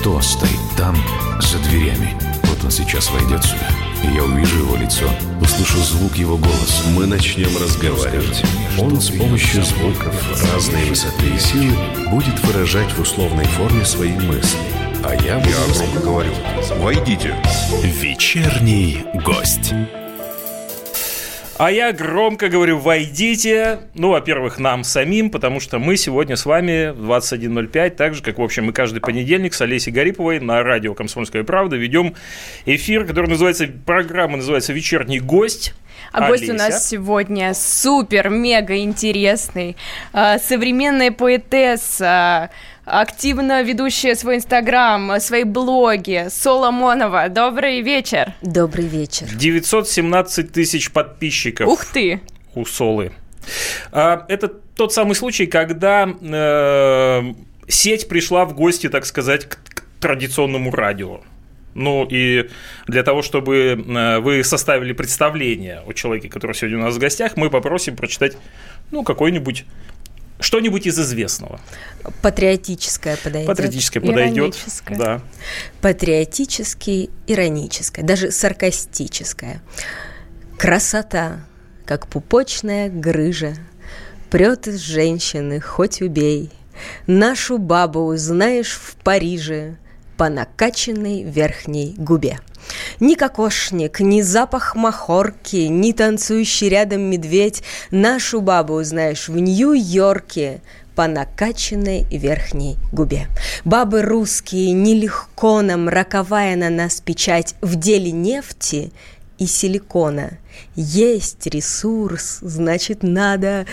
кто стоит там, за дверями. Вот он сейчас войдет сюда, и я увижу его лицо, услышу звук его голоса. Мы начнем разговаривать. Он с помощью звуков разной высоты и силы будет выражать в условной форме свои мысли. А я буду... Я громко говорю. Войдите. Вечерний гость. А я громко говорю, войдите, ну, во-первых, нам самим, потому что мы сегодня с вами в 21.05, так же, как, в общем, мы каждый понедельник с Олесей Гариповой на радио «Комсомольская правда» ведем эфир, который называется, программа называется «Вечерний гость». А гость у нас сегодня супер, мега интересный, а, современная поэтесса, активно ведущая свой инстаграм, свои блоги, Соломонова. Добрый вечер. Добрый вечер. 917 тысяч подписчиков. Ух ты! У Солы. А, это тот самый случай, когда э, сеть пришла в гости, так сказать, к традиционному радио. Ну и для того, чтобы э, вы составили представление о человеке, который сегодня у нас в гостях, мы попросим прочитать ну, какой-нибудь что-нибудь из известного. Патриотическое подойдет. Патриотическое подойдет. Да. Патриотический, ироническое, даже саркастическое. Красота, как пупочная грыжа, прет из женщины, хоть убей. Нашу бабу узнаешь в Париже по накачанной верхней губе. Ни кокошник, ни запах махорки, ни танцующий рядом медведь Нашу бабу узнаешь в Нью-Йорке по накачанной верхней губе. Бабы русские, нелегко нам, роковая на нас печать в деле нефти и силикона. Есть ресурс, значит, надо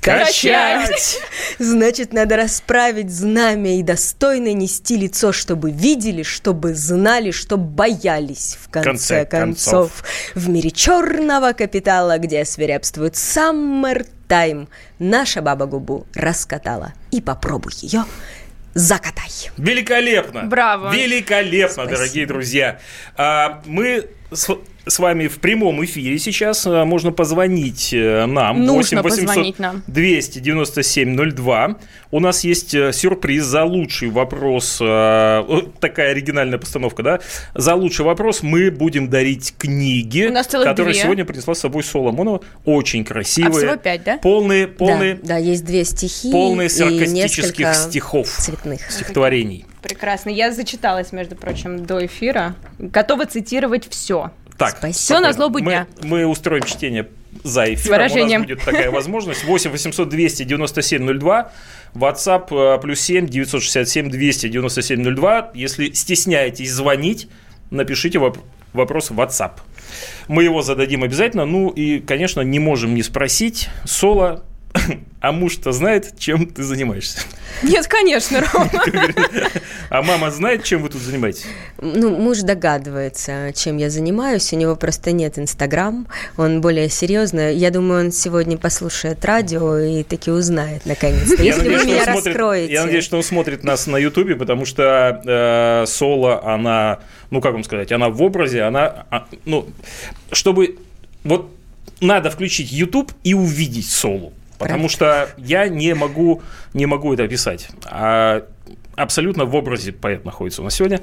Качать! Значит, надо расправить знамя и достойно нести лицо, чтобы видели, чтобы знали, чтобы боялись, в конце, конце концов. концов. В мире черного капитала, где свирепствует Саммер Тайм, наша баба губу раскатала. И попробуй ее закатай. Великолепно! Браво! Великолепно, Спасибо. дорогие друзья! А, Мы с, вами в прямом эфире сейчас. А, Можно позвонить э, нам. Нужно 8 800 позвонить нам. 297 02. У нас есть э, сюрприз за лучший вопрос. э, вот Такая оригинальная постановка, да? За лучший вопрос мы будем дарить книги, У нас целых которые две. сегодня принесла с собой Соломонова. Очень красивые. А всего пять, да? Полные, полные, Да, да, есть две стихи полные и саркастических несколько стихов. цветных. Стихотворений. Прекрасно. Я зачиталась, между прочим, до эфира. Готова цитировать все. Так, Спасибо. Всё на злобу мы, дня. Мы устроим чтение за эфиром. выражением. У нас будет такая возможность. 8 800 297 02. WhatsApp плюс 7 967 297 02. Если стесняетесь звонить, напишите воп- вопрос в WhatsApp. Мы его зададим обязательно. Ну и, конечно, не можем не спросить. Соло, а муж-то знает, чем ты занимаешься? Нет, конечно, Рома. А мама знает, чем вы тут занимаетесь? Ну, муж догадывается, чем я занимаюсь. У него просто нет Инстаграм. Он более серьезно. Я думаю, он сегодня послушает радио и таки узнает наконец-то. Я Если надеюсь, вы что он меня смотрит- раскроете. Я надеюсь, что он смотрит нас на Ютубе, потому что э, Соло, она, ну как вам сказать, она в образе, она, а, ну, чтобы, вот надо включить Ютуб и увидеть Солу, потому что я не могу, не могу это описать. А абсолютно в образе поэт находится у нас сегодня.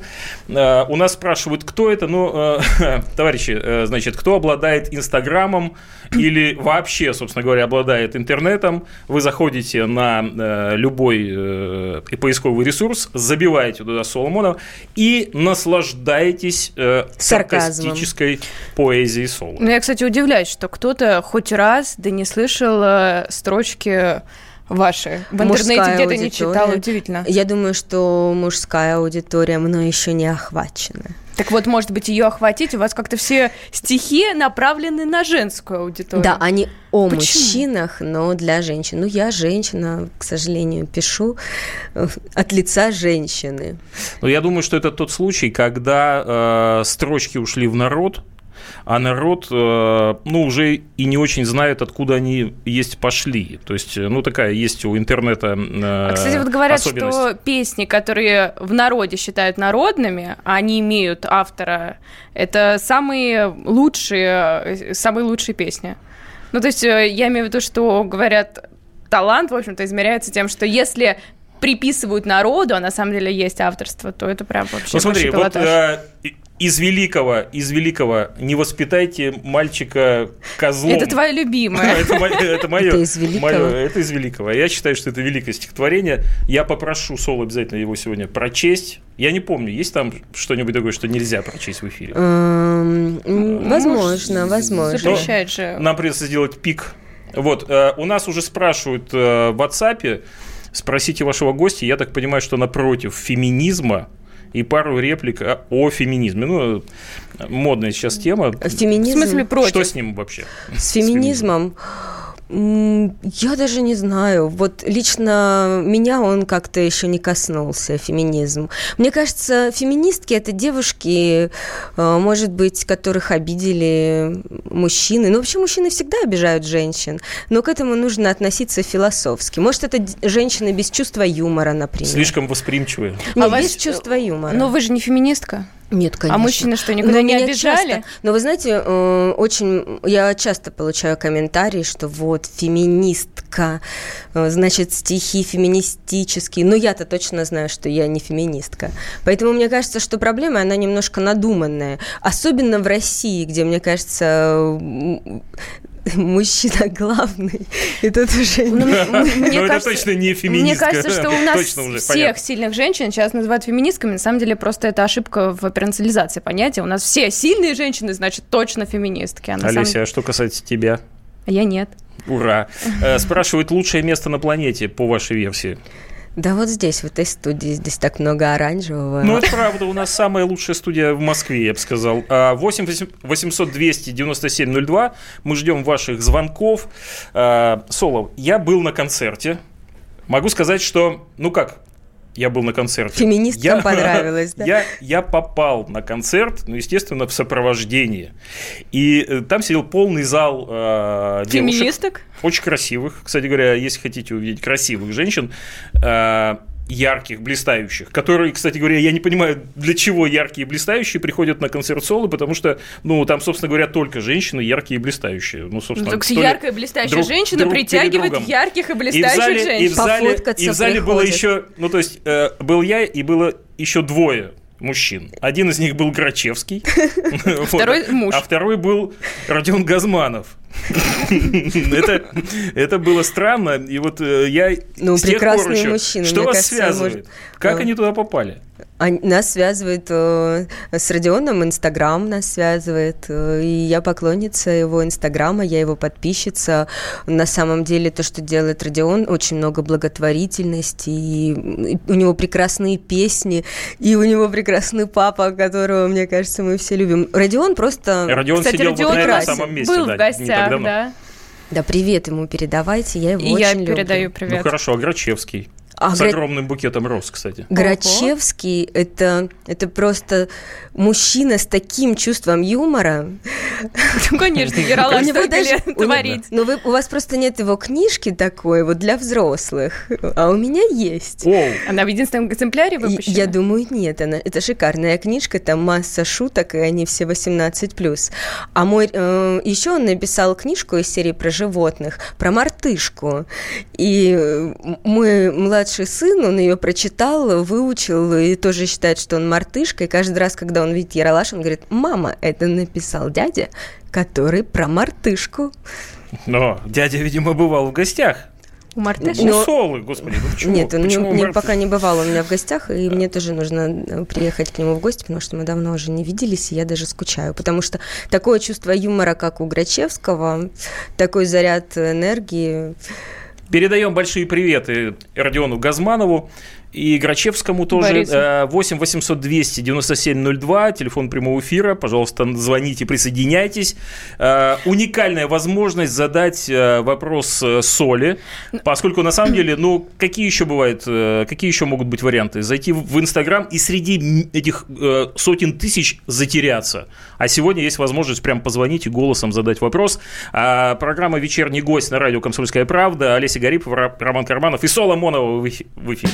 Э, У нас спрашивают, кто это. Ну, э, товарищи, э, значит, кто обладает Инстаграмом или вообще, собственно говоря, обладает интернетом, вы заходите на э, любой э, поисковый ресурс, забиваете туда Соломонов и наслаждаетесь э, Сарказмом. саркастической поэзией Соло. Ну, я, кстати, удивляюсь, что кто-то хоть раз да не слышал э, строчки ваши. В интернете Мужская где-то не аудитория. читал, удивительно. Я думаю, что мужская аудитория мной еще не охвачена. Так вот, может быть, ее охватить, у вас как-то все стихи направлены на женскую аудиторию. Да, они о Почему? мужчинах, но для женщин. Ну, я женщина, к сожалению, пишу э, от лица женщины. Но я думаю, что это тот случай, когда э, строчки ушли в народ, а народ, э, ну, уже и не очень знает, откуда они есть пошли. То есть, э, ну, такая есть у интернета э, А, Кстати, вот говорят, что песни, которые в народе считают народными, а они имеют автора, это самые лучшие, самые лучшие песни. Ну, то есть, я имею в виду, что говорят, талант, в общем-то, измеряется тем, что если приписывают народу, а на самом деле есть авторство, то это прям вообще Ну смотри, вот э, из великого, из великого не воспитайте мальчика козлом. Это твое любимое. Это это мое. Это из великого? моё- это из великого. Я считаю, что это великое стихотворение. Я попрошу Соло обязательно его сегодня прочесть. Я не помню, есть там что-нибудь такое, что нельзя прочесть в эфире? Эм, м, Возможно, возможно. Запрещает же. Нам придется сделать пик. Вот, э, у нас уже спрашивают э, в WhatsApp, спросите вашего гостя, я так понимаю, что напротив феминизма и пару реплик о, о феминизме. Ну, модная сейчас тема. В Феминизм смысле против? Что с ним вообще? с феминизмом. М, Я даже не знаю. Вот лично меня он как-то еще не коснулся, феминизм. Мне кажется, феминистки это девушки, э, может быть, которых обидели мужчины. Ну, вообще мужчины всегда обижают женщин, но к этому нужно относиться философски. Может, это женщины без чувства юмора, например. Слишком восприимчивые. Нет, А вас- без чувства юмора. Но вы же не феминистка. Нет, конечно. А мужчины что, Но никогда не обижали? часто- но вы знаете, э, очень я часто получаю комментарии, что вот феминистка, э, значит стихи феминистические. Но я-то точно знаю, что я не феминистка. Поэтому мне кажется, что проблема она немножко надуманная, особенно в России, где мне кажется мужчина главный. И тут уже Ну, мне Но это кажется- точно не Мне феминистка. кажется, что у нас Точно уже, всех понятно. сильных женщин сейчас называют феминистками. На самом деле просто это ошибка в операционализации понятия. У нас все сильные женщины, значит, точно феминистки. А на самом- Олеся, а что касается тебя? А я нет. Ура. Э, Спрашивают, лучшее место на планете, по вашей версии. Да вот здесь, в этой студии, здесь так много оранжевого. Ну, это правда, у нас самая лучшая студия в Москве, я бы сказал. А, 8 800 200 97 02. Мы ждем ваших звонков. А, Солов, я был на концерте. Могу сказать, что, ну как, я был на концерте. Феминисткам Я- понравилось, да? Я, я попал на концерт, ну, естественно, в сопровождении. И э, там сидел полный зал э, девушек. Феминисток? Очень красивых. Кстати говоря, если хотите увидеть красивых женщин, э, ярких, блистающих, которые, кстати говоря, я не понимаю, для чего яркие и блистающие приходят на концерт соло, потому что, ну, там, собственно говоря, только женщины яркие и блистающие. Ну, Ну, собственно, так то ли яркая блистающая друг- женщина друг притягивает ярких и И в блистающих зале, и в женщин. зале, Пофоткаться и в зале было еще, ну, то есть, э, был я, и было еще двое мужчин. Один из них был Грачевский. Второй муж. А второй был Родион Газманов. Это, это было странно. И вот э, я Ну, с тех пор еще- Что мне вас кажется, связывает? может, Как э, они туда попали? Нас связывает э, с Родионом Инстаграм, нас связывает, э, и я поклонница его Инстаграма, я его подписчица. На самом деле то, что делает Родион, очень много благотворительности, и и у него прекрасные песни, и у него прекрасный папа, которого, мне кажется, мы все любим. Родион просто... Родион Кстати, сидел вот Родион на у этом самом месте. был да, в не так давно. да. Да, привет ему передавайте, я его И очень я люблю. передаю Ну привет. хорошо, а Грачевский? А С Гра- огромным букетом роз, кстати. Грачевский это, это просто мужчина с таким чувством юмора. Ну, конечно, Ералаш столько даже- лет у него- творит. Но вы, у вас просто нет его книжки такой вот для взрослых, а у меня есть. Оу, Она в единственном экземпляре выпущена? Я думаю, нет, она, это шикарная книжка, там масса шуток, и они все 18+. А мой, э, еще он написал книжку из серии про животных, про мартышку. И э, мой младший сын, он ее прочитал, выучил, и тоже считает, что он мартышка. И каждый раз, когда он видит Яралаш, он говорит, мама, это написал дядя, который про мартышку. но дядя, видимо, бывал в гостях. У Мартыши? У Но- Солы, господи, ну почему? Нет, он не- почему не- Марк- пока не бывал у меня в гостях, и мне тоже нужно э, приехать к нему в гости, потому что мы давно уже не виделись, и я даже скучаю, потому что такое чувство юмора, как у Грачевского, такой заряд энергии. Передаем большие приветы Родиону Газманову и Грачевскому тоже. Борису. Э, 8 800 200 97 02, телефон прямого эфира. Пожалуйста, звоните, присоединяйтесь. Э, Уникальная возможность задать э, вопрос э, Соли, поскольку на самом деле, ну, какие еще бывают, какие еще могут быть варианты? Зайти в Инстаграм и среди этих сотен тысяч затеряться. А сегодня есть возможность прям позвонить и голосом задать вопрос. А программа «Вечерний гость» на радио «Комсомольская правда». Олеся Гарипова, Роман Карманов и Соломонова в эфире.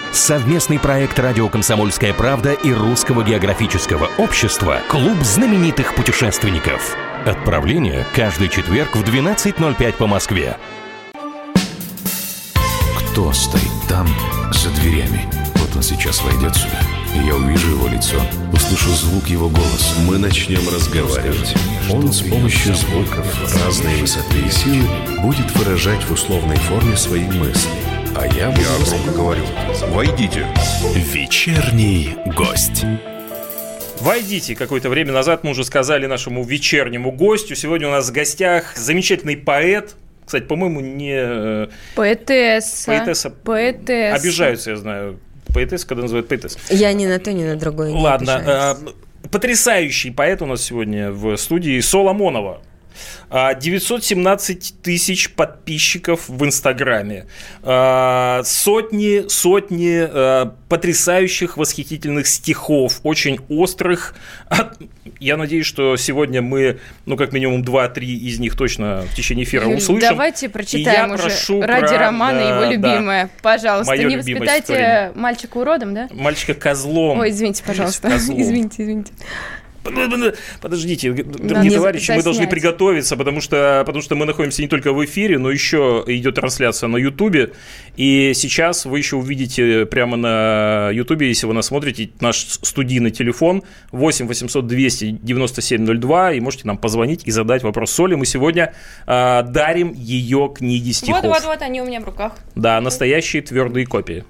Совместный проект «Радио Комсомольская правда» и Русского географического общества «Клуб знаменитых путешественников». Отправление каждый четверг в 12.05 по Москве. Кто стоит там, за дверями? Вот он сейчас войдет сюда, я увижу его лицо, услышу звук его голоса. Мы начнем разговаривать. Он с помощью звуков разной высоты и силы будет выражать в условной форме свои мысли. А я. Я громко говорю. Войдите. Вечерний гость. Войдите. Какое-то время назад мы уже сказали нашему вечернему гостю. Сегодня у нас в гостях замечательный поэт. Кстати, по-моему, не... э, Поэтесса. Поэтесса. Поэтесса. Обижаются, я знаю. Поэтесса, когда называют поэтесс. Я ни на то, ни на другое не Ладно. э, Потрясающий поэт у нас сегодня в студии Соломонова. А, 917 тысяч подписчиков в Инстаграме. А, Сотни, сотни а, потрясающих, восхитительных стихов, очень острых. А, Я надеюсь, что сегодня мы, ну, как минимум 2-3 из них точно в течение эфира услышим. Давайте прочитаем я уже прошу ради про- романа да, его да. любимое. Пожалуйста, Моё не воспитайте мальчика уродом, да? Мальчика козлом. Ой, извините, пожалуйста. Извините, извините. Подождите, дорогие товарищи, мы должны приготовиться, потому что, потому что мы находимся не только в эфире, но еще идет трансляция на Ютубе. И сейчас вы еще увидите прямо на Ютубе, если вы нас смотрите, наш студийный телефон 8 800 200 9702, и можете нам позвонить и задать вопрос Соли. Мы сегодня а, дарим ее книги стихов. Вот-вот-вот, они у меня в руках. Да, настоящие твердые копии.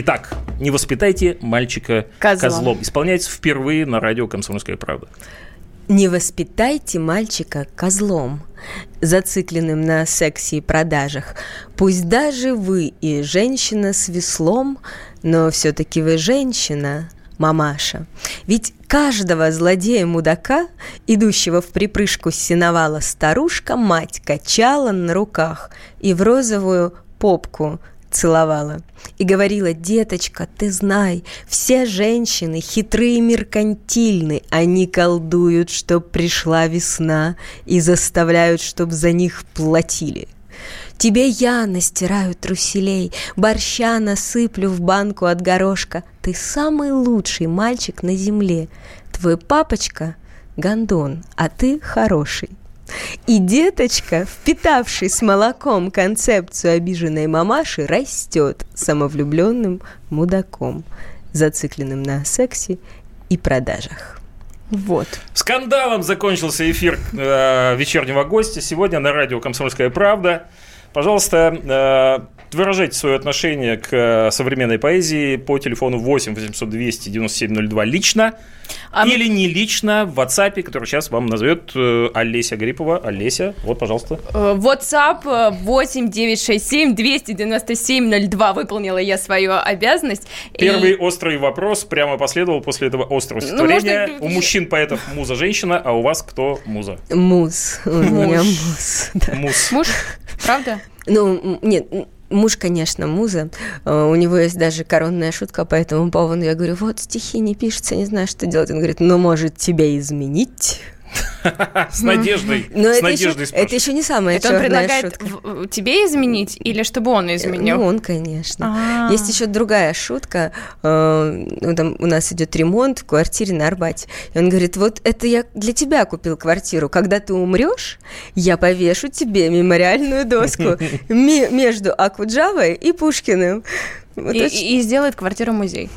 Итак, не воспитайте мальчика Козлом. козлом. Исполняется впервые на радио «Комсомольская правда». Не воспитайте мальчика козлом, зацикленным на сексе и продажах. Пусть даже вы и женщина с веслом, но все-таки вы женщина, мамаша. Ведь каждого злодея-мудака, идущего в припрыжку с сеновала старушка, мать качала на руках и в розовую попку целовала. И говорила, деточка, ты знай, все женщины хитрые и меркантильны, они колдуют, чтоб пришла весна, и заставляют, чтоб за них платили. Тебе я настираю труселей, борща насыплю в банку от горошка. Ты самый лучший мальчик на земле. Твой папочка – гондон, а ты хороший. И деточка, впитавший с молоком концепцию обиженной мамаши, растет самовлюбленным мудаком, зацикленным на сексе и продажах. Вот. Скандалом закончился эфир э, вечернего гостя. Сегодня на радио «Комсомольская правда». Пожалуйста, э, выражайте свое отношение к э, современной поэзии по телефону 8 800 200 9702 лично А или не лично в WhatsApp, который сейчас вам назовет э, Олеся Гарипова. Олеся, вот, пожалуйста. WhatsApp э, 8967 297 02. Выполнила я свою обязанность. И- Первый острый вопрос прямо последовал после этого острого стихотворения. можно- У мужчин-поэтов муза женщина, а у вас кто муза? Муз. У меня муз. да. Муз. Муж, правда? Ну, нет, муж, конечно, муза. Э, У него есть даже коронная шутка по этому поводу. Я говорю, вот стихи не пишутся, не знаю, что делать. Он говорит, ну, может, тебя изменить? С надеждой. Но С это еще, надеждой это спрашиваю. еще не самая Это он предлагает шутка. в- тебе изменить или чтобы он изменил? Ну, он, конечно. А. Есть еще другая шутка. Э, ну, там у нас идет ремонт в квартире на Арбате. И он говорит, вот это я для тебя купил квартиру. Когда ты умрешь, я повешу тебе мемориальную доску ми- между Акуджавой и Пушкиным. Вот И, очень- и- сделает квартиру музей.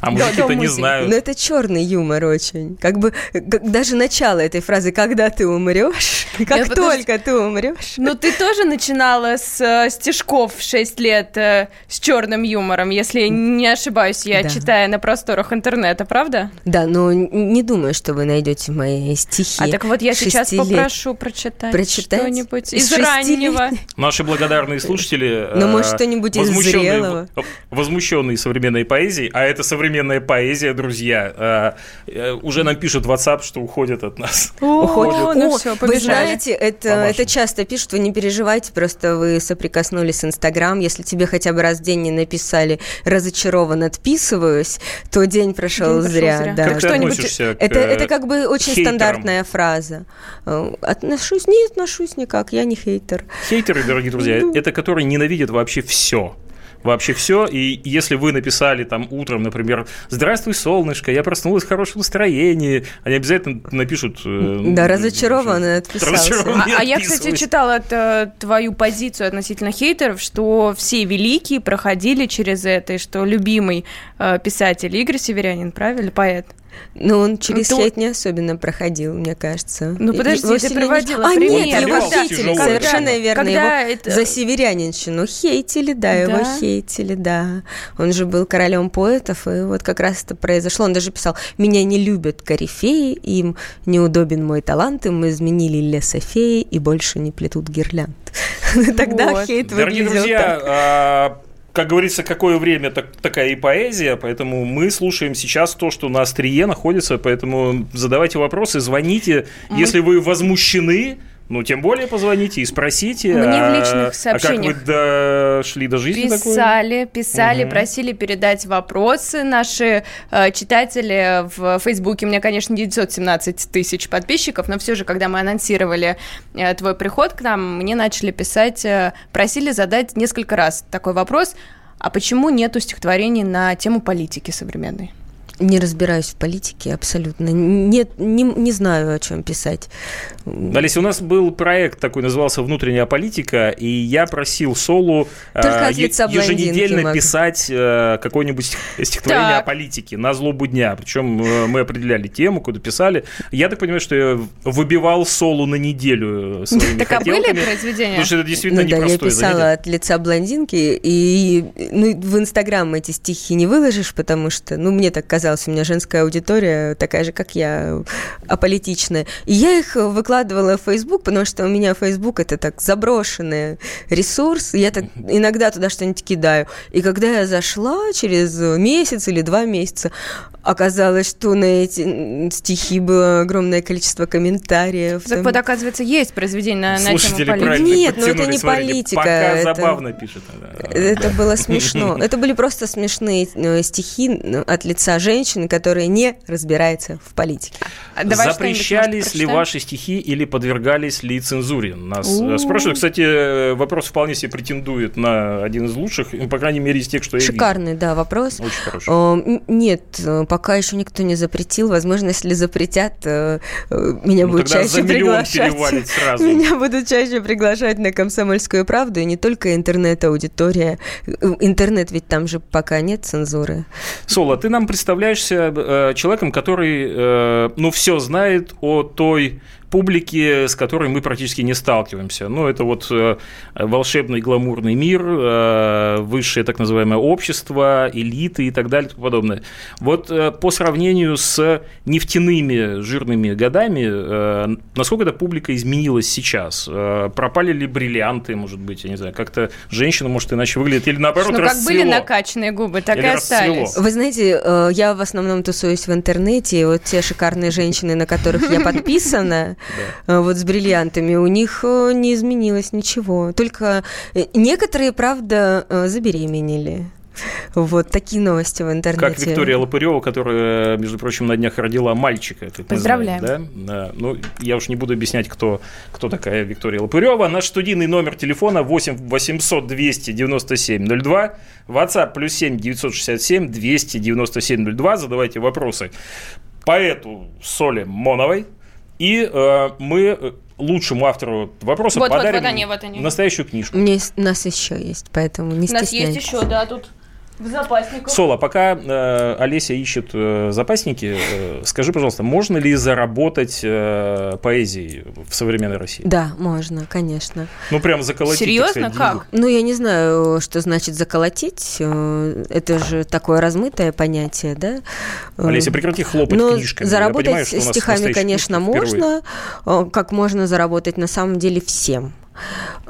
А мужики-то не знают. Но это черный юмор очень. Как бы как- даже начало этой фразы «когда ты умрешь», как подожди. только ты умрешь. Ну, ты тоже начинала с э, стишков в 6 лет э, с черным юмором, если не ошибаюсь, я Да. читая на просторах интернета, правда? Да, но не думаю, что вы найдете мои стихи. А так вот я сейчас попрошу прочитать Прочитать? что-нибудь Из раннего. Наши благодарные слушатели... Ну, э, может, что-нибудь из зрелого? В- возмущенный современной поэзией, а это современная поэзия, друзья, э, уже нам пишут в WhatsApp, что уходят от нас. О, ну все, Вы знаете, это, это часто пишут, вы не переживайте, просто вы соприкоснулись с Инстаграм. Если тебе хотя бы раз в день не написали «разочарован, отписываюсь», то день прошел День прошел зря. зря. Да. Как ты относишься к Это, э, это как бы очень хейтерам? стандартная фраза. Э, Отношусь, не отношусь никак, я не хейтер. Хейтеры, дорогие друзья, это которые ненавидят вообще все. Вообще все. И если вы написали там утром, например, «Здравствуй, солнышко, я проснулась в хорошем настроении», они обязательно напишут... э, Да, разочарован и отписался. А, а я, кстати, читала это, твою позицию относительно хейтеров, что все великие проходили через это, и что любимый э, писатель Игорь Северянин, правильно, поэт? Но он через Ну, хейт не особенно проходил, мне кажется. Ну, подожди, его ты сильно не- приводила А, пример. нет, его Когда- хейтили, тяжело. совершенно верно. Когда его это- за северянинщину хейтили, да, его Да? хейтили, да. Он же был королем поэтов, и вот как раз это произошло. Он даже писал, меня не любят корифеи, им неудобен мой талант, им изменили лесофеи и больше не плетут гирлянд. Тогда хейт Дорогие выглядел друзья, так. а, как говорится, какое время, так, такая и поэзия, поэтому мы слушаем сейчас то, что на острие находится, поэтому задавайте вопросы, звоните, если вы возмущены, ну, тем более позвоните и спросите. Мне в а- личных сообщениях А как вы дошли до жизни такой? Писали, писали, Мгм. просили передать вопросы. Наши э, читатели в Фейсбуке, у меня, конечно, 917 тысяч подписчиков, но все же, когда мы анонсировали э, твой приход к нам, мне начали писать, э, просили задать несколько раз такой вопрос, а почему нету стихотворений на тему политики современной? Не разбираюсь в политике абсолютно. Нет, не, не знаю, о чем писать. Олеся, у нас был проект такой, назывался «Внутренняя политика», и я просил Солу Только э, лица е- еженедельно писать э, какое-нибудь стих- стихотворение Так. о политике на злобу дня. Причем э, мы определяли тему, куда писали. Я так понимаю, что я выбивал Солу на неделю своими Так а были произведения? Потому что это действительно Ну да, я непростое писала занятие. от лица блондинки, и ну, в Инстаграм эти стихи не выложишь, потому что, ну, мне так казалось, у меня женская аудитория такая же, как я, аполитичная. И я их выкладывала в Facebook, потому что у меня Facebook это так заброшенный ресурс, и я так иногда туда что-нибудь кидаю. И когда я зашла через месяц или два месяца, оказалось, что на эти стихи было огромное количество комментариев. Так там. вот, оказывается, есть произведение на, на тему политики. Нет, ну это не политика, Пока это- забавно пишет. она. Это было смешно. Это были просто смешные э, стихи э, от лица женщины, которая не разбирается в политике. А давай Запрещались ли ваши стихи или подвергались ли цензуре? Нас э, У. спрашивают. Кстати, э, вопрос вполне себе претендует на один из лучших, ну, по крайней мере, из тех, что я Шикарный, да, вопрос. Очень хороший. Э, Нет, пока еще никто не запретил. Возможно, если запретят, меня Ну, будут тогда чаще приглашать. Меня будут чаще приглашать на комсомольскую правду, и не только интернет-аудитория. Интернет ведь там же пока нет цензуры. Соло, ты нам представляешься э, человеком, который, э, ну, все знает о той публике, с которой мы практически не сталкиваемся. Ну, это вот э, волшебный гламурный мир, э, высшее так называемое общество, элиты и так далее и тому подобное. Вот э, по сравнению с нефтяными жирными годами, насколько эта публика изменилась сейчас? Пропали ли бриллианты, может быть, я не знаю, как-то женщина, может, иначе выглядит, или наоборот Ну, как были расцвело? накачанные губы, так Или и расцвело? остались. Вы знаете, я в основном тусуюсь в интернете, и вот те шикарные женщины, на которых я подписана, вот с бриллиантами, у них э, не изменилось ничего. Только э, некоторые, правда, э, забеременели. Вот такие новости в интернете. Как Виктория Лопырева, которая, между прочим, на днях родила мальчика. Ты Поздравляем. знаешь, да? Да. Ну, я уж не буду объяснять, кто, кто такая Виктория Лопырева. Наш студийный номер телефона 8 800 297 02. WhatsApp плюс 7 967 297 02. Задавайте вопросы поэту Соле Моновой. И э, мы э, лучшему автору вопроса Вот, вот, подарим вот они, вот они. настоящую книжку. У меня есть- у нас еще есть, поэтому не У нас стесняйтесь. есть еще, да, тут в запасниках. Соло, пока э, Олеся ищет э, запасники, э, скажи, пожалуйста, можно ли заработать э, поэзией в современной России? Да, можно, конечно. Ну, прям заколотить. так Серьезно? сказать, Как? денег. Ну, я не знаю, что значит заколотить. э, Это же такое размытое понятие, да? Э, Олеся, прекрати хлопать Но книжками. Я заработать понимаю, что стихами, конечно, можно. Э, Как можно заработать на самом деле всем.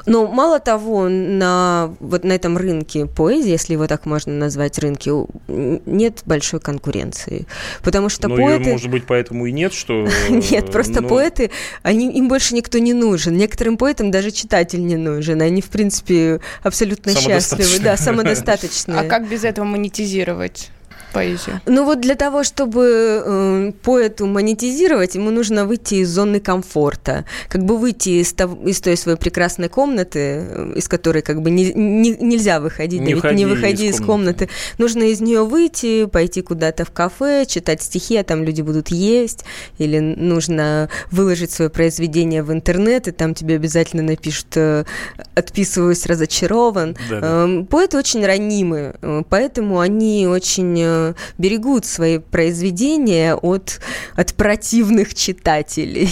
Но мало того, на, вот на этом рынке поэзии, если его так можно назвать, рынке, нет большой конкуренции. Потому что ну, поэты... может быть, поэтому и нет, что... Нет, просто ну... поэты, они, им больше никто не нужен. Некоторым поэтам даже читатель не нужен. Они, в принципе, абсолютно счастливы. Да, самодостаточные. А как без этого монетизировать? Поэзию? Ну вот для того, чтобы э, поэту монетизировать, ему нужно выйти из зоны комфорта, как бы выйти из, того, из той своей прекрасной комнаты, э, из которой как бы не, не, нельзя выходить, не, да, не выходи из, из комнаты. Нужно из нее выйти, пойти куда-то в кафе, читать стихи, а там люди будут есть, или нужно выложить свое произведение в интернет, и там тебе обязательно напишут э, «отписываюсь, разочарован». Да, да. Эм, поэты очень ранимы, э, поэтому они очень берегут свои произведения от, от противных читателей.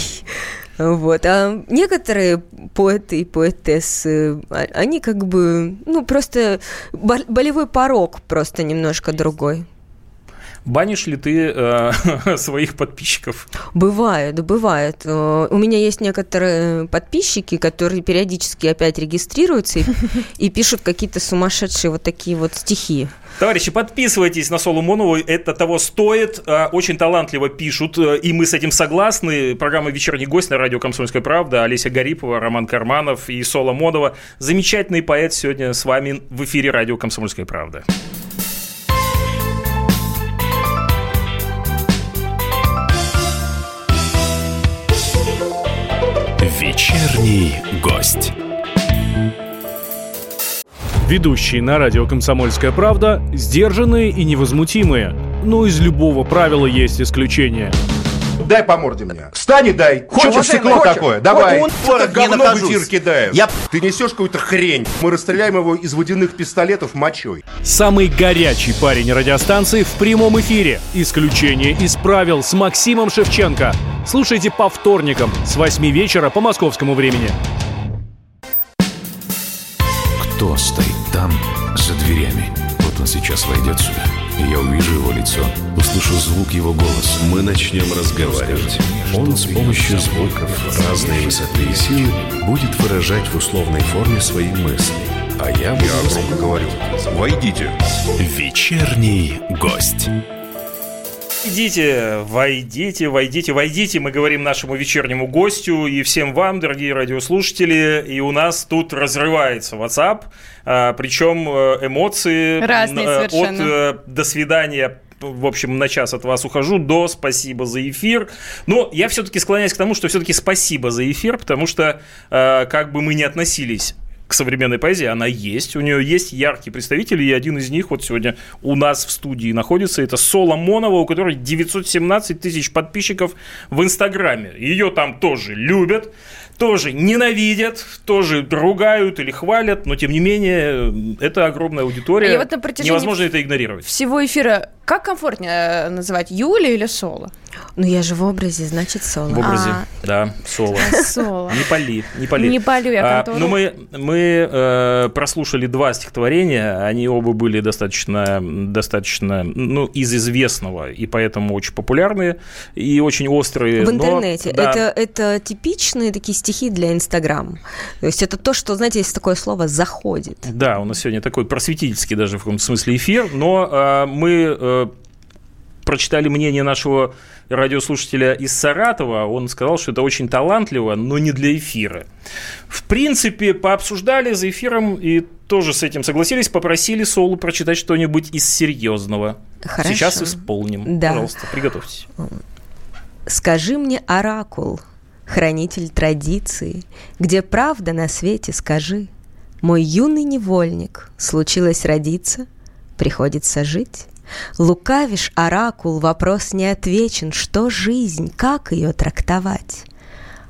Вот. А некоторые поэты и поэтессы, а, они как бы, ну, просто болевой порог просто немножко другой. Банишь ли ты э, своих подписчиков? Бывает, бывает. Э, у меня есть некоторые подписчики, которые периодически опять регистрируются и, и пишут какие-то сумасшедшие вот такие вот стихи. Товарищи, подписывайтесь на Соломонову, это того стоит. Э, очень талантливо пишут, э, и мы с этим согласны. Программа «Вечерний гость» на радио «Комсомольская правда». Олеся Гарипова, Роман Карманов и Соломонова. Замечательный поэт сегодня с вами в эфире радио «Комсомольская правда». Вечерний гость. Ведущие на радио «Комсомольская правда» сдержанные и невозмутимые. Но из любого правила есть исключение. Дай по морде мне. Встань и дай. Хочешь стекло хочешь? такое? Давай. Вот он, это говно в эфир кидаешь. Я... Ты несешь какую-то хрень. Мы расстреляем его из водяных пистолетов мочой. Самый горячий парень радиостанции в прямом эфире. Исключение из правил с Максимом Шевченко. Слушайте по вторникам с 8 вечера по московскому времени. Кто стоит там, за дверями? Вот он сейчас войдет сюда. И я увижу его лицо, услышу звук его голоса. Мы начнем разговаривать. Он с помощью звуков разной высоты и силы будет выражать в условной форме свои мысли. А я. Я громко говорю. Войдите. Вечерний гость. Войдите, войдите, войдите, войдите, мы говорим нашему вечернему гостю и всем вам, дорогие радиослушатели. И у нас тут разрывается WhatsApp, а, причем э, эмоции Разные от совершенно. Э, до свидания в общем, на час от вас ухожу, до спасибо за эфир. Но я все-таки склоняюсь к тому, что все-таки спасибо за эфир, потому что э, как бы мы ни относились к современной поэзии, она есть. У нее есть яркие представители, и один из них вот сегодня у нас в студии находится. Это Соло Монова, у которой 917 тысяч подписчиков в Инстаграме. Ее там тоже любят тоже ненавидят, тоже ругают или хвалят, но тем не менее это огромная аудитория. И вот на протяжении Невозможно это игнорировать. Всего эфира как комфортнее называть, Юля или Соло? Ну, я же в образе, значит, соло. В образе, а, да, соло. Соло. Не пали, не пали. Не палю я контору. А, ну, мы, мы э, прослушали два стихотворения, они оба были достаточно, достаточно, ну, из известного, и поэтому очень популярные, и очень острые. В интернете. Но, да. это, это типичные такие стихи для Инстаграм. То есть это то, что, знаете, есть такое слово «заходит». Да, у нас сегодня такой просветительский даже в каком-то смысле эфир, но э, мы э, прочитали мнение нашего радиослушателя из Саратова. Он сказал, что это очень талантливо, но не для эфира. В принципе, пообсуждали за эфиром и тоже с этим согласились, попросили Солу прочитать что-нибудь из серьезного. Хорошо. Сейчас исполним. Да. Пожалуйста, приготовьтесь. Скажи мне, оракул, хранитель традиции, где правда на свете, скажи. Мой юный невольник, случилось родиться, приходится жить. Лукавишь, оракул, вопрос не отвечен, что жизнь, как ее трактовать?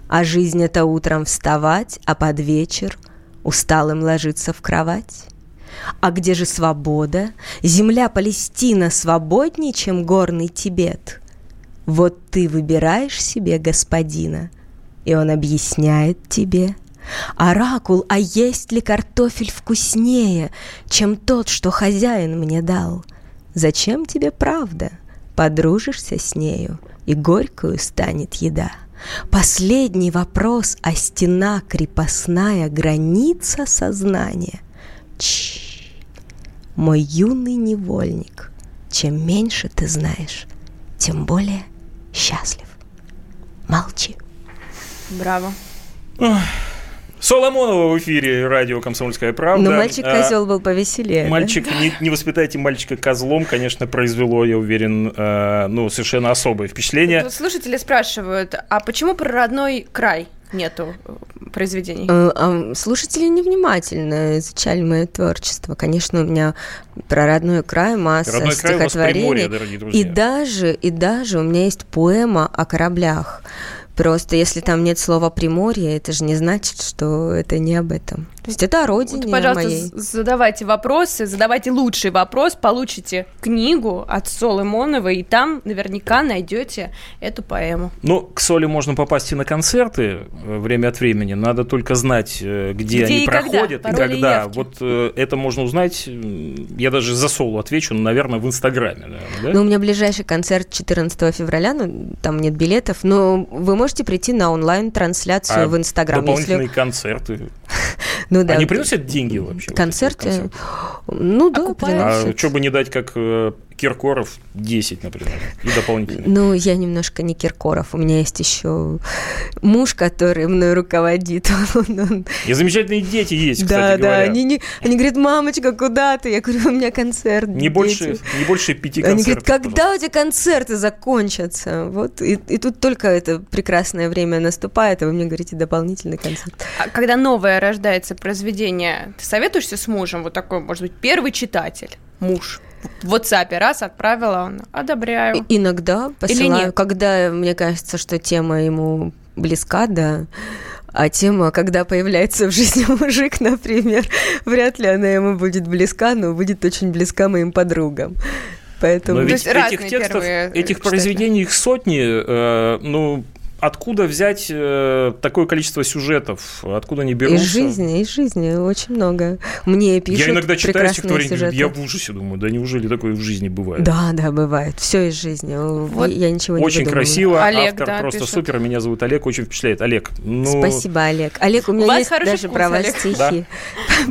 А жизнь — это утром вставать, а под вечер усталым ложиться в кровать? А где же свобода? Земля Палестина свободнее, чем горный Тибет. Вот ты выбираешь себе господина, и он объясняет тебе. Оракул, а есть ли картофель вкуснее, чем тот, что хозяин мне дал? Зачем тебе правда? Подружишься с нею, и горькую станет еда. Последний вопрос, а стена крепостная граница сознания. Чш, мой юный невольник, чем меньше ты знаешь, тем более счастлив. Молчи. Браво. Соломонова в эфире радио «Комсомольская правда». Но мальчик-козел а, был повеселее. Мальчик, да? не, не воспитайте мальчика козлом, конечно, произвело, я уверен, э, ну, совершенно особое впечатление. Слушатели спрашивают, а почему про родной край нету произведений? Э, а слушатели невнимательно изучали мое творчество. Конечно, у меня про родной край масса родной стихотворений. Край и даже, и даже у меня есть поэма о кораблях. Просто если там нет слова «приморье», это же не значит, что это не об этом. То есть это о родине вот, пожалуйста, моей. задавайте вопросы, задавайте лучший вопрос, получите книгу от Солы Моновой, и там наверняка найдете эту поэму. Ну, к Соле можно попасть и на концерты э, время от времени. Надо только знать, э, где, где они и проходят когда, и когда. И вот э, это можно узнать. Я даже за Солу отвечу, ну, наверное, в Инстаграме. Да? Ну, у меня ближайший концерт 14 февраля, ну, там нет билетов, но вы можете прийти на онлайн-трансляцию а в Инстаграм. Дополнительные если... концерты. Ну, да. Они приносят деньги вообще? Концерты? Вот концерты? Ну да, приносят. А что бы не дать, как э, Киркоров 10, например, и дополнительно. Ну, я немножко не Киркоров. У меня есть еще муж, который мной руководит. Он, он... И замечательные дети есть, да, кстати да, говоря. Они, не, они говорят, мамочка, куда ты? Я говорю, у меня концерт. Не, больше, не больше пяти концертов. Они говорят, когда пожалуйста. у тебя концерты закончатся? Вот, и, и тут только это прекрасное время наступает, а вы мне говорите дополнительный концерт. А когда новое рождается произведение, ты советуешься с мужем? Вот такой, может быть, первый читатель, муж в WhatsApp раз отправила, он одобряю. Иногда посылаю, когда мне кажется, что тема ему близка, да. А тема, когда появляется в жизни мужик, например, вряд ли она ему будет близка, но будет очень близка моим подругам. Поэтому... Но ведь этих текстов, этих произведений их сотни, э, ну, откуда взять э, такое количество сюжетов? Откуда они берутся? Из жизни, из жизни очень много. Мне пишут Я иногда читаю стихотворение, я в ужасе думаю, да неужели такое в жизни бывает? Да, да, бывает. Все из жизни. Вот я ничего не Очень красиво. Олег, Автор да, просто пишет. супер. Меня зовут Олег, очень впечатляет. Олег, ну... Спасибо, Олег. Олег, у меня у есть даже вкус, про вас стихи.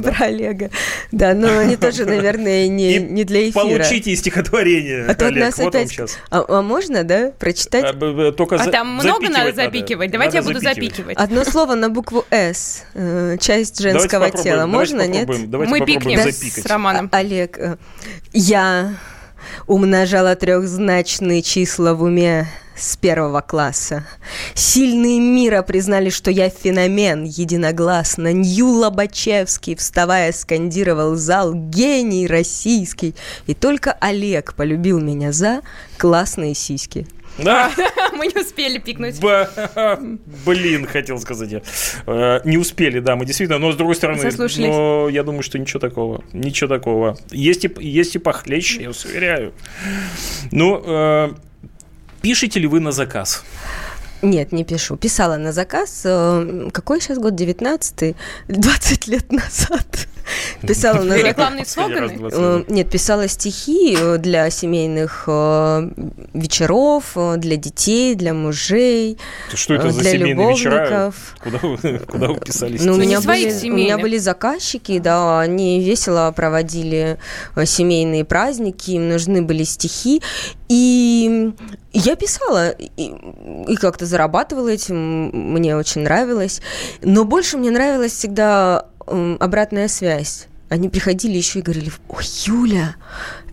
Про Олега. Да, но они тоже, наверное, не, не для эфира. Получите стихотворение, А то нас опять... А, а можно, да, прочитать? А, только а там много надо запикивать. Давайте я буду запикивать. Одно слово на букву «С». Э, часть женского тела. Можно, нет? Мы пикнем с Романом. Олег, э, я умножала трехзначные числа в уме с первого класса. Сильные мира признали, что я феномен единогласно. Нью Лобачевский, вставая, скандировал зал «Гений российский». И только Олег полюбил меня за классные сиськи. Да. Мы не успели пикнуть. Блин, хотел сказать я. Э, не успели, да, мы действительно, но с другой стороны, но я думаю, что ничего такого, ничего такого. Есть и, есть и похлеще, я вас уверяю. Ну, э, пишете ли вы на заказ? Нет, не пишу. Писала на заказ. Э, какой сейчас год? 19 20 лет назад. Писала на Рекламные слоганы? Э, нет, писала стихи э, для семейных вечеров, для детей, для мужей, Что это за для семейные вечера? Куда вы, куда вы писали стихи? Ну, у, меня были, у меня были заказчики, да, они весело проводили семейные праздники, им нужны были стихи. И я писала, и, и как-то зарабатывала этим, мне очень нравилось. Но больше мне нравилась всегда обратная связь. Они приходили еще и говорили, ой, Юля,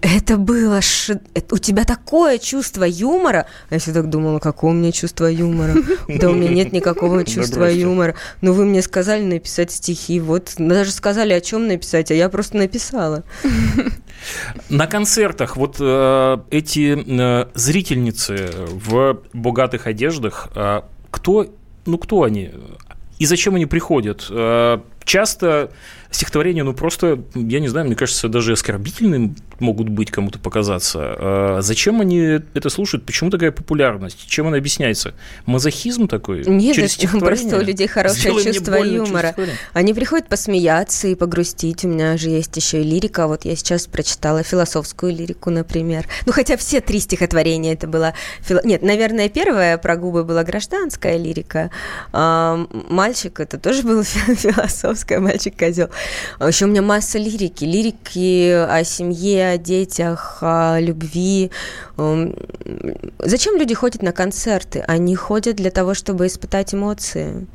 это было... Ш... Это, у тебя такое чувство юмора. А я всегда так думала, какое у меня чувство юмора? Да у меня нет никакого чувства юмора. Но вы мне сказали написать стихи. Вот даже сказали, о чем написать, а я просто написала. На концертах вот э, эти э, зрительницы в богатых одеждах, э, кто, ну кто они? И зачем они приходят? Э, часто стихотворения, ну, просто, я не знаю, мне кажется, даже оскорбительным могут быть кому-то показаться. А зачем они это слушают? Почему такая популярность? Чем она объясняется? Мазохизм такой? Нет, Через просто у людей хорошее Сделай чувство юмора. Они приходят посмеяться и погрустить. У меня же есть еще и лирика. Вот я сейчас прочитала философскую лирику, например. Ну, хотя все три стихотворения это было... Фило... Нет, наверное, первое про губы была гражданская лирика. А, мальчик, это тоже было философское, мальчик-козел. А еще у меня масса лирики. Лирики о семье, о детях, о любви. Зачем люди ходят на концерты? Они ходят для того, чтобы испытать эмоции.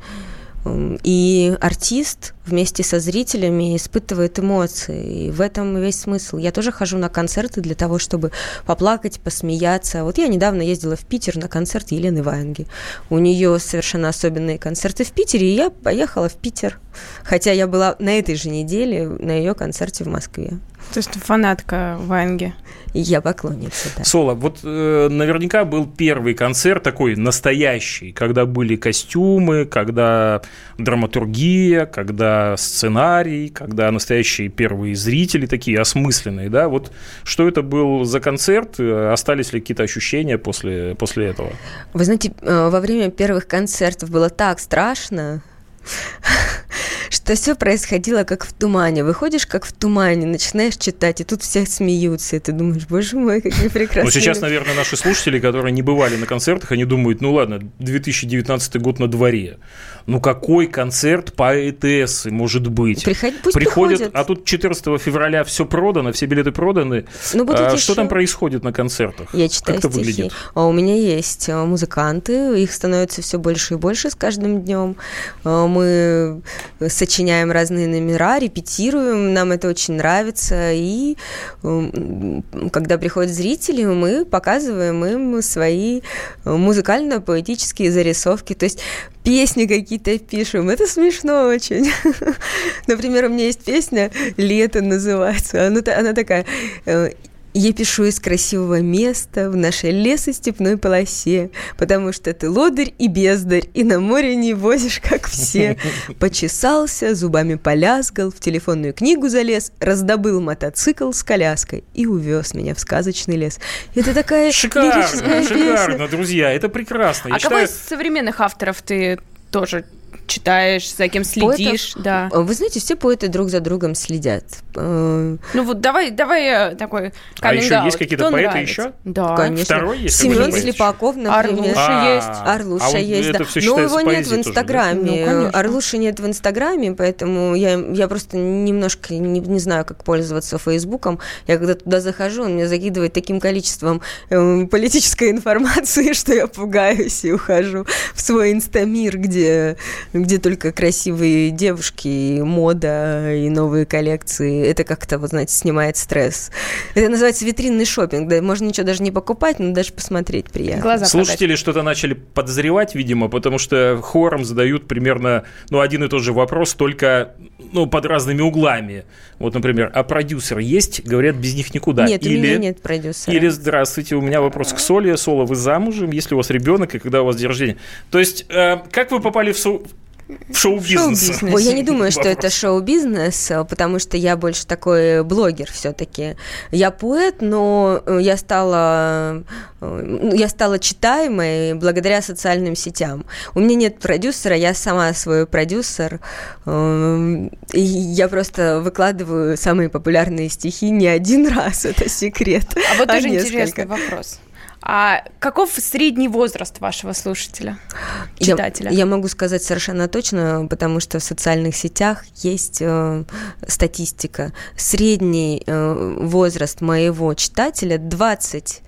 И артист вместе со зрителями испытывает эмоции. И в этом весь смысл. Я тоже хожу на концерты для того, чтобы поплакать, посмеяться. Вот я недавно ездила в Питер на концерт Елены Ваенги. У нее совершенно особенные концерты в Питере, и я поехала в Питер. Хотя я была на этой же неделе на ее концерте в Москве. То есть фанатка Ванги. Я поклонница, да. Соло, вот э, наверняка был первый концерт такой настоящий, когда были костюмы, когда драматургия, когда сценарий, когда настоящие первые зрители такие осмысленные, да? Вот что это был за концерт? Остались ли какие-то ощущения после, после этого? Вы знаете, э, во время первых концертов было так страшно, что все происходило как в тумане. Выходишь как в тумане, начинаешь читать, и тут все смеются, и ты думаешь, боже мой, какие прекрасные. Ну, сейчас, наверное, наши слушатели, которые не бывали на концертах, они думают, ну ладно, 2019 год на дворе. Ну какой концерт поэтессы может быть? Приход... Пусть приходят, приходят, а тут 14 февраля все продано, все билеты проданы. Ну, а, еще... Что там происходит на концертах? Я читаю как стихи. выглядит? А у меня есть а, музыканты, их становится все больше и больше с каждым днем. А, мы сочиняем разные номера, репетируем, нам это очень нравится. И когда приходят зрители, мы показываем им свои музыкально-поэтические зарисовки. То есть песни какие-то пишем. Это смешно очень. Например, у меня есть песня «Лето» называется. Она, она такая э, я пишу из красивого места в нашей лесостепной полосе, потому что ты лодырь и бездарь, и на море не возишь, как все. Почесался, зубами полязгал, в телефонную книгу залез, раздобыл мотоцикл с коляской и увез меня в сказочный лес. Это такая шикарно, шикарно, песня. друзья, это прекрасно. Я а считаю... кого из современных авторов ты тоже читаешь, за кем следишь, Поэтов, да. Вы знаете, все поэты друг за другом следят. Э, ну вот давай, давай э, такой А еще есть какие-то поэты нравится? еще? Да. Конечно. Второй есть? Семен Слепаков, например. Орлуша а, есть. Орлуша а есть, да. Но его нет в Инстаграме. Ну, Орлуши нет в Инстаграме, поэтому я, я просто немножко не, не знаю, как пользоваться Фейсбуком. Я когда туда захожу, он мне закидывает таким количеством э, политической информации, что я пугаюсь и ухожу в свой инстамир, где где только красивые девушки, мода и новые коллекции. Это как-то, вот знаете, снимает стресс. Это называется витринный шопинг. Да, можно ничего даже не покупать, но даже посмотреть приятно. Глаза Слушатели что-то начали подозревать, видимо, потому что хором задают примерно ну, один и тот же вопрос, только ну, под разными углами. Вот, например, а продюсер есть? Говорят, без них никуда. Нет, или, у меня нет продюсера. Или, здравствуйте, у меня вопрос к Соли. Сола, вы замужем? Если у вас ребенок и когда у вас день рождения? То есть, э, как вы попали в, су в шоу-бизнес. Шоу Ой, я не думаю, что это шоу-бизнес, потому что я больше такой блогер все-таки. Я поэт, но э, я стала, э, я стала читаемой благодаря социальным сетям. У меня нет продюсера, я сама свой продюсер. Э, и я просто выкладываю самые популярные стихи не один раз, это секрет. А вот а тоже несколько. интересный вопрос. А каков средний возраст вашего слушателя, читателя? Я, я могу сказать совершенно точно, потому что в социальных сетях есть э, статистика. Средний э, возраст моего читателя 20,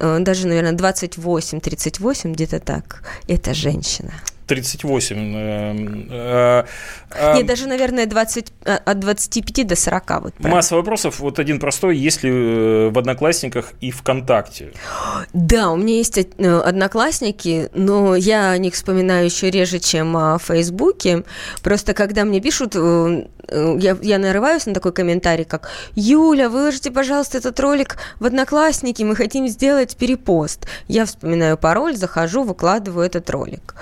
э, даже, наверное, 28-38, где-то так. Это женщина. 38. Э, э, Нет, даже, наверное, 20, э, от 25 до 40. Вот, Масса вопросов. Вот один простой. Есть ли в Одноклассниках и ВКонтакте? Да, у меня есть Одноклассники, но я о них вспоминаю еще реже, чем о Фейсбуке. Просто когда мне пишут, я, я нарываюсь на такой комментарий, как «Юля, выложите, пожалуйста, этот ролик в Одноклассники, мы хотим сделать перепост». Я вспоминаю пароль, захожу, выкладываю этот ролик.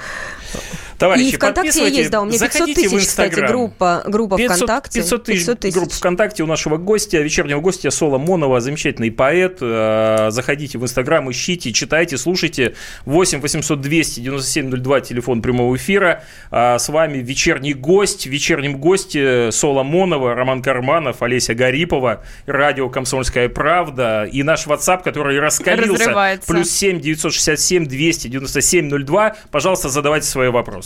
Товарищи, И ВКонтакте есть, да, у меня 500 заходите в тысяч, кстати, группа, группа 500, ВКонтакте. 500 тысяч, групп ВКонтакте у нашего гостя, вечернего гостя Соло Монова, замечательный поэт. Э, Заходите в Инстаграм, ищите, читайте, слушайте. 8 800 200 97 02, телефон прямого эфира. А С вами вечерний гость. В вечернем госте Соло Монова, Роман Карманов, Олеся Гарипова, радио «Комсомольская правда» и наш WhatsApp, который раскалился. Плюс 7 967 200 97 02. Пожалуйста, задавайте свои вопросы.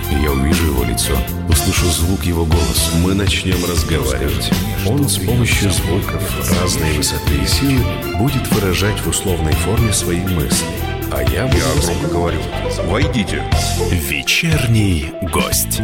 И я увижу его лицо, услышу звук его голоса. Мы начнем разговаривать. Он с помощью звуков разной высоты и силы будет выражать в условной форме свои мысли. А я буду... Я громко говорю. Войдите. Вечерний гость.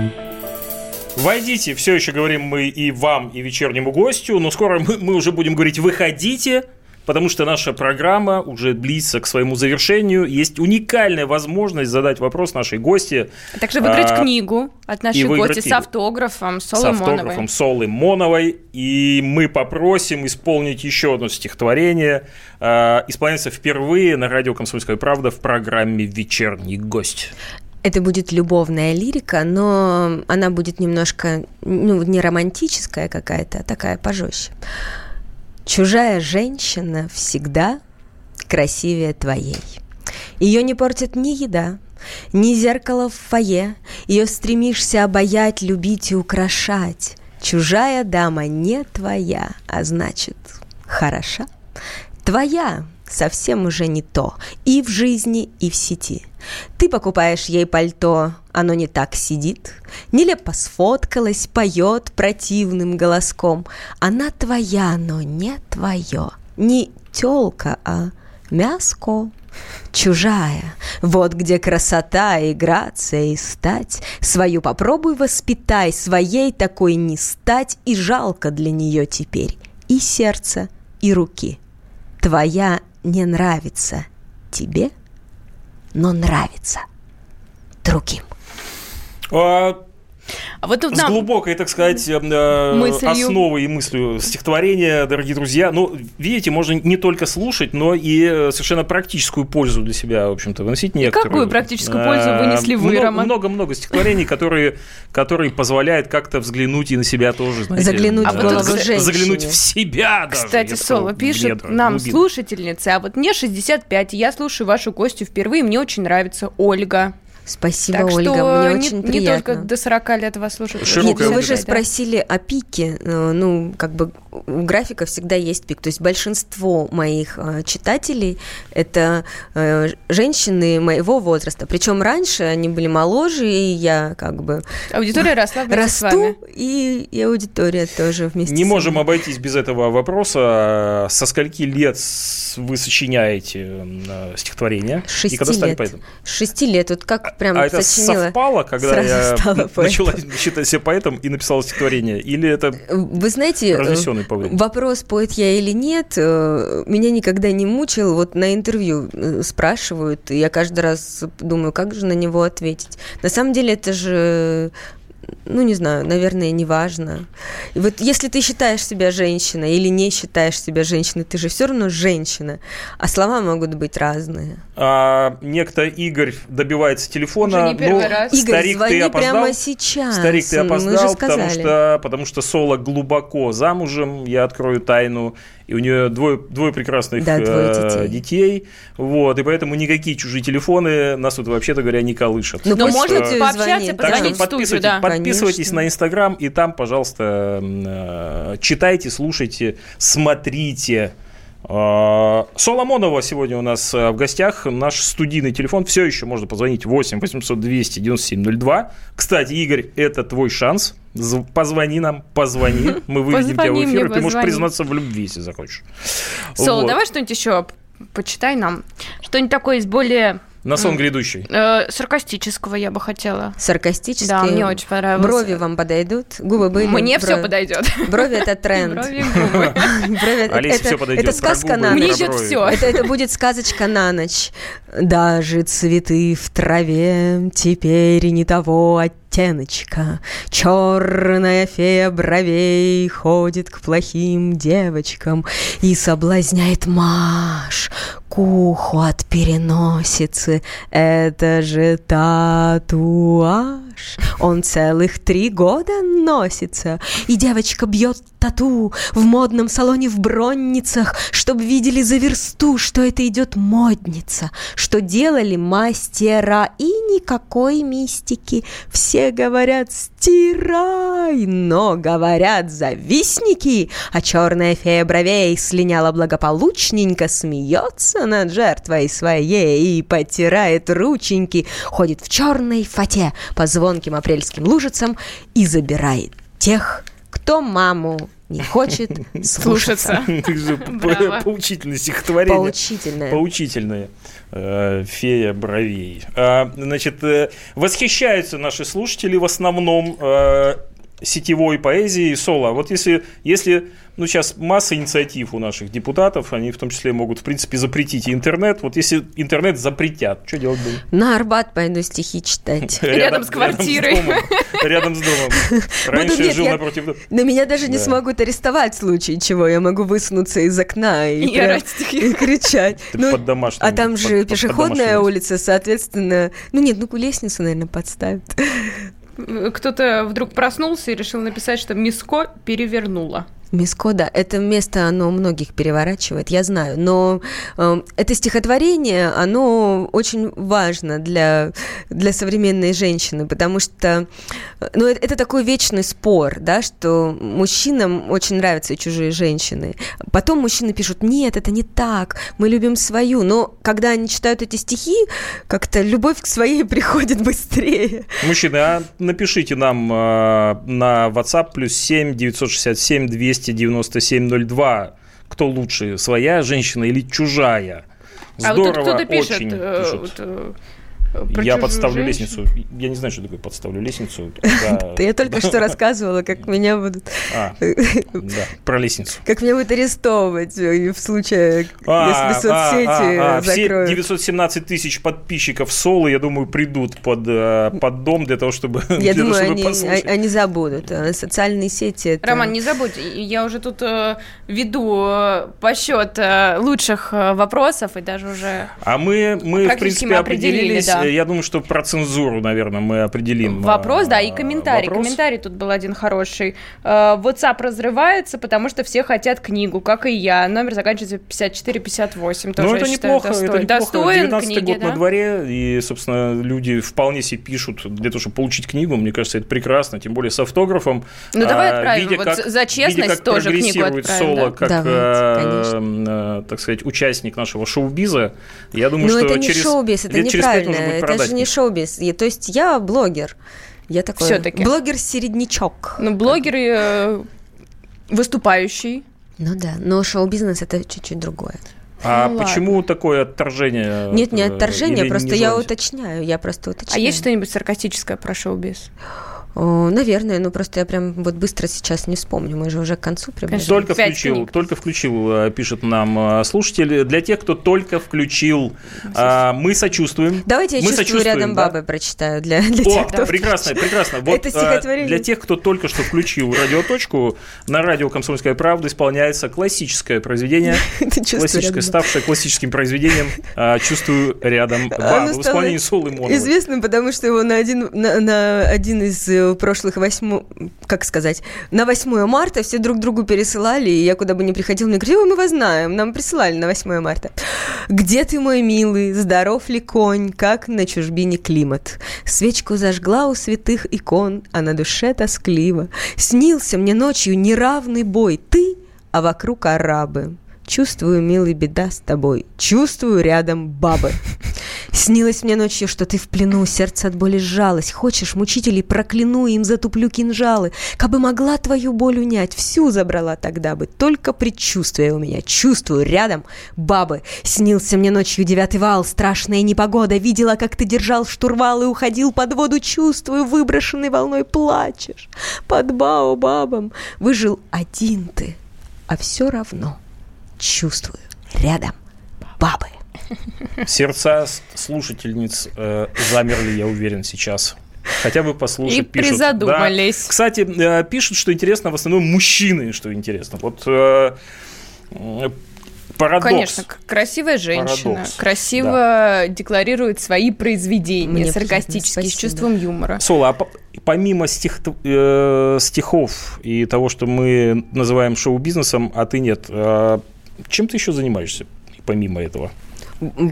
Войдите, все еще говорим мы и вам, и вечернему гостю, но скоро мы, мы уже будем говорить «выходите», потому что наша программа уже близится к своему завершению. Есть уникальная возможность задать вопрос нашей гости. А также выиграть А, книгу от нашей гости с автографом с Соломоновой. автографом Солы Моновой. И мы попросим исполнить еще одно стихотворение. э, исполняется впервые на радио «Комсомольская правда» в программе «Вечерний гость». Это будет любовная лирика, но она будет немножко, ну, не романтическая какая-то, а такая пожестче. Чужая женщина всегда красивее твоей. Ее не портит ни еда, ни зеркало в фойе. Ее стремишься обаять, любить и украшать. Чужая дама не твоя, а значит, хороша. Твоя совсем уже не то и в жизни, и в сети. Ты покупаешь ей пальто, оно не так сидит, нелепо сфоткалась, поет противным голоском. Она твоя, но не твое, не тёлка, а мяско. Чужая, вот где красота и грация и стать. Свою попробуй воспитай, своей такой не стать, и жалко для нее теперь и сердца, и руки. Твоя не нравится тебе, но нравится другим. А, вот тут С нам глубокой, так сказать, э, э, Мыслью. основой и мыслью стихотворения, дорогие друзья. Ну, видите, можно не только слушать, но и э, совершенно практическую пользу для себя, в общем-то, выносить некоторую. какую практическую пользу вынесли вы, много- Роман? Много-много стихотворений, которые, которые позволяют как-то взглянуть и на себя тоже, знаете. Заглянуть в э, голову женщине. Заглянуть в себя даже. Кстати, Соло в пишет нам глубины. слушательница, а вот мне 65, и я слушаю вашу гостью впервые, мне очень нравится Ольга. Спасибо, так Ольга, что мне не, очень не приятно. только до 40 лет вас слушают. Широкая Нет, ну вы же спросили о пике. Э, Ну, как бы у графика всегда есть пик. То есть большинство моих э, читателей это э, женщины моего возраста. Причем раньше они были моложе, и я как бы Аудитория росла вместе с вами. расту, и, и аудитория тоже вместе. Не со можем мной. обойтись без этого вопроса. Со скольки лет с- вы сочиняете э, стихотворения? С шести И когда стали лет. поэтом? С шести лет. Вот как прям а это сочинила. совпало, когда сразу я начала считать себя поэтом и написала стихотворение? Или это Вы знаете, э, по времени? вопрос, поэт я или нет, э, меня никогда не мучил. Вот на интервью э, спрашивают, и я каждый раз думаю, как же на него ответить. На самом деле это же ну, не знаю, наверное, не важно. И вот если ты считаешь себя женщиной или не считаешь себя женщиной, ты же все равно женщина, а слова могут быть разные. А, некто Игорь добивается телефона. Уже не первый ну, раз. Игорь, Старик, звони ты опоздал. прямо сейчас. Старик, ты Мы же опоздал, потому сказали. что, потому что Соло глубоко замужем, я открою тайну, и у нее двое, двое прекрасных Да, двое э, детей. детей, вот, и поэтому никакие чужие телефоны нас тут, вообще-то говоря, не колышат. Ну, Но можно люди пообщаться. Так что позвонить в студию, подписывайтесь, да. подписывайтесь Конечно. на Инстаграм, и там, пожалуйста, э, читайте, слушайте, смотрите Соломонова сегодня у нас э, в гостях. Наш студийный телефон все еще можно позвонить 8 800 200 9702. Кстати, Игорь, это твой шанс. Позвони нам, позвони. Мы выведем тебя в эфир. Ты можешь признаться в любви, если захочешь. Сол, вот. давай что-нибудь еще почитай нам. Что-нибудь такое из более на сон грядущий. Э, саркастического я бы хотела. Саркастический? Да, мне очень понравилось. Брови вам подойдут? Губы были? Мне все подойдет. Брови это тренд. Брови все подойдет. Это сказка на ночь. Мне все. Это будет сказочка на ночь. Даже цветы в траве теперь не того оттеночка. Черная фея бровей ходит к плохим девочкам и соблазняет Маш к уху от переносицы. Это же татуаж. Он целых три года носится. И девочка бьет тату в модном салоне в Бронницах, чтоб видели за версту, что это идет модница, что делали мастера и никакой мистики. Все говорят «стирай», но говорят «завистники», а черная фея бровей слиняла благополучненько, смеется над жертвой своей и потирает рученьки, ходит в черной фате по звонким апрельским лужицам и забирает тех, кто маму не хочет слушаться. Поучительное стихотворение. Поучительное. Поучительное. Э, фея бровей. А, значит, э, восхищаются наши слушатели в основном э, сетевой поэзией соло. Вот если, если ну, сейчас масса инициатив у наших депутатов, они в том числе могут, в принципе, запретить интернет. Вот если интернет запретят, что делать будем? На Арбат пойду стихи читать. Рядом с квартирой. Рядом с домом. Раньше я жил напротив дома. Но меня даже не смогут арестовать в случае чего. Я могу высунуться из окна и кричать. Ну, под домашним. А там же пешеходная улица, соответственно... Ну нет, ну лестницу, наверное, подставят кто-то вдруг проснулся и решил написать, что Миско перевернула. Миско, да, это место, оно многих переворачивает, я знаю, но э, это стихотворение, оно очень важно для, для современной женщины, потому что ну, это, это такой вечный спор, да, что мужчинам очень нравятся чужие женщины. Потом мужчины пишут, нет, это не так, мы любим свою, но когда они читают эти стихи, как-то любовь к своей приходит быстрее. Мужчины, а напишите нам э, на WhatsApp плюс 7 967 200 297-02. Кто лучше, своя женщина или чужая? Здорово, а вот кто-то пишет, очень э, э, про я подставлю женщину. лестницу. Я не знаю, что такое подставлю лестницу. Я только что рассказывала, как меня будут... А, да, про лестницу. Как меня будут арестовывать э, в случае, а, если а, соцсети закроют. Все 917 тысяч подписчиков Солы, я думаю, придут под, э, под дом для того, чтобы Я думаю, они забудут. Э, социальные сети... Роман, не забудь, я уже тут веду подсчет лучших вопросов и даже уже... А мы, мы в принципе, определились я думаю, что про цензуру, наверное, мы определим. Вопрос, да, и комментарий. Вопрос. Комментарий тут был один хороший. Э, WhatsApp разрывается, потому что все хотят книгу, как и я. Номер заканчивается 54-58. Ну, это неплохо, это неплохо. Достоин 19 книги, год да? на дворе, и, собственно, люди вполне себе пишут для того, чтобы получить книгу. Мне кажется, это прекрасно, тем более с автографом. Ну, давай а, отправим. Видя, вот как, за честность видя, как тоже книгу отправим. Соло, да? как, Давайте, э, так сказать, участник нашего шоу-биза, я думаю, Но что это не через, шоу-биз, это неправильно это же не шоу-биз. То есть я блогер. Я такой Все-таки. блогер-середнячок. Ну, блогер э, выступающий. Ну да, но шоу-бизнес это чуть-чуть другое. А ну, почему ладно. такое отторжение? Нет, не отторжение, просто я уточняю, я просто уточняю. А есть что-нибудь саркастическое про шоу-биз? Наверное, ну просто я прям вот быстро сейчас не вспомню, мы же уже к концу приближаемся. Только включил, книг. только включил, э, пишет нам э, слушатель. Для тех, кто только включил, а, мы сочувствуем. Давайте я мы чувствую рядом да? бабы прочитаю для, для О, тех, кто прекрасно, прекрасно. Вот, Это стихотворение. Для тех, кто только что включил радиоточку, на радио «Комсомольская правда» исполняется классическое произведение, классическое, ставшее классическим произведением «Чувствую рядом бабы» в исполнении Солы Моновой. Известным, потому что его на один, на, на один из э, прошлых 8, как сказать, на 8 марта все друг другу пересылали, и я куда бы ни приходила, мне говорили, мы вас знаем, нам присылали на 8 марта. Где ты, мой милый, здоров ли конь, как на чужбине климат? Свечку зажгла у святых икон, а на душе тоскливо. Снился мне ночью неравный бой, ты, а вокруг арабы. Чувствую, милый, беда с тобой. Чувствую рядом бабы. Снилось мне ночью, что ты в плену, сердце от боли сжалось. Хочешь, мучителей прокляну, им затуплю кинжалы. Кабы могла твою боль унять, всю забрала тогда бы. Только предчувствие у меня, чувствую, рядом бабы. Снился мне ночью девятый вал, страшная непогода. Видела, как ты держал штурвал и уходил под воду. Чувствую, выброшенной волной плачешь. Под баобабом выжил один ты, а все равно чувствую, рядом бабы. Сердца слушательниц э, замерли, я уверен, сейчас. Хотя бы послушать, И пишут. призадумались. Да. Кстати, э, пишут, что интересно, в основном мужчины, что интересно. Вот э, э, парадокс. Конечно, красивая женщина, Парадокс, красиво декларирует свои произведения, Мне саркастически, с чувством юмора. Соло, а по- помимо стих, э, стихов и того, что мы называем шоу-бизнесом, а ты нет, э, чем ты еще занимаешься помимо этого?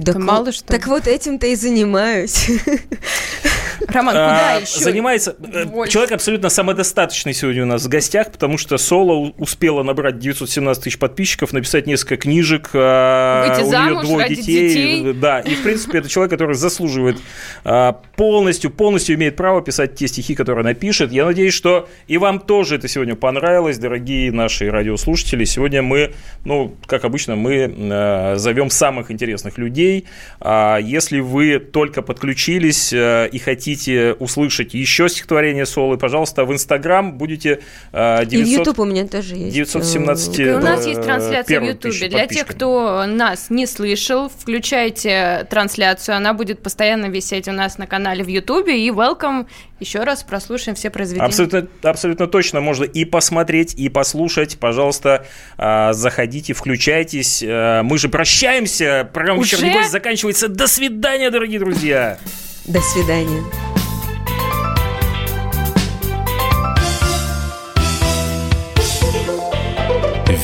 Так, мало вот- что. Так вот этим-то и занимаюсь. Роман, куда А, еще? Занимается э, больше? человек абсолютно самодостаточный сегодня у нас в гостях, потому что Соло успела набрать 917 тысяч подписчиков, написать несколько книжек, а, Выйти у нее замуж, двое родить детей, детей. да, и в принципе это человек, который заслуживает а, полностью, полностью имеет право писать те стихи, которые она пишет. Я надеюсь, что и вам тоже это сегодня понравилось, дорогие наши радиослушатели. Сегодня мы, ну, как обычно, мы э, зовем самых интересных людей. А если вы только подключились э, и хотите услышать еще стихотворение Солы, пожалуйста, в Инстаграм будете э, И в 900 YouTube у меня тоже есть. 917 И у нас э, есть трансляция в Ютубе. Для тех, кто нас не слышал, включайте трансляцию. Она будет постоянно висеть у нас на канале в Ютубе. И welcome. Еще раз прослушаем все произведения. Абсолютно, абсолютно точно можно и посмотреть, и послушать. Пожалуйста, а, заходите, включайтесь. А, Мы же прощаемся. Программа Уже? «Вечерний гость» заканчивается. До свидания, дорогие друзья. До свидания.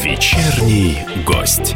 Вечерний гость.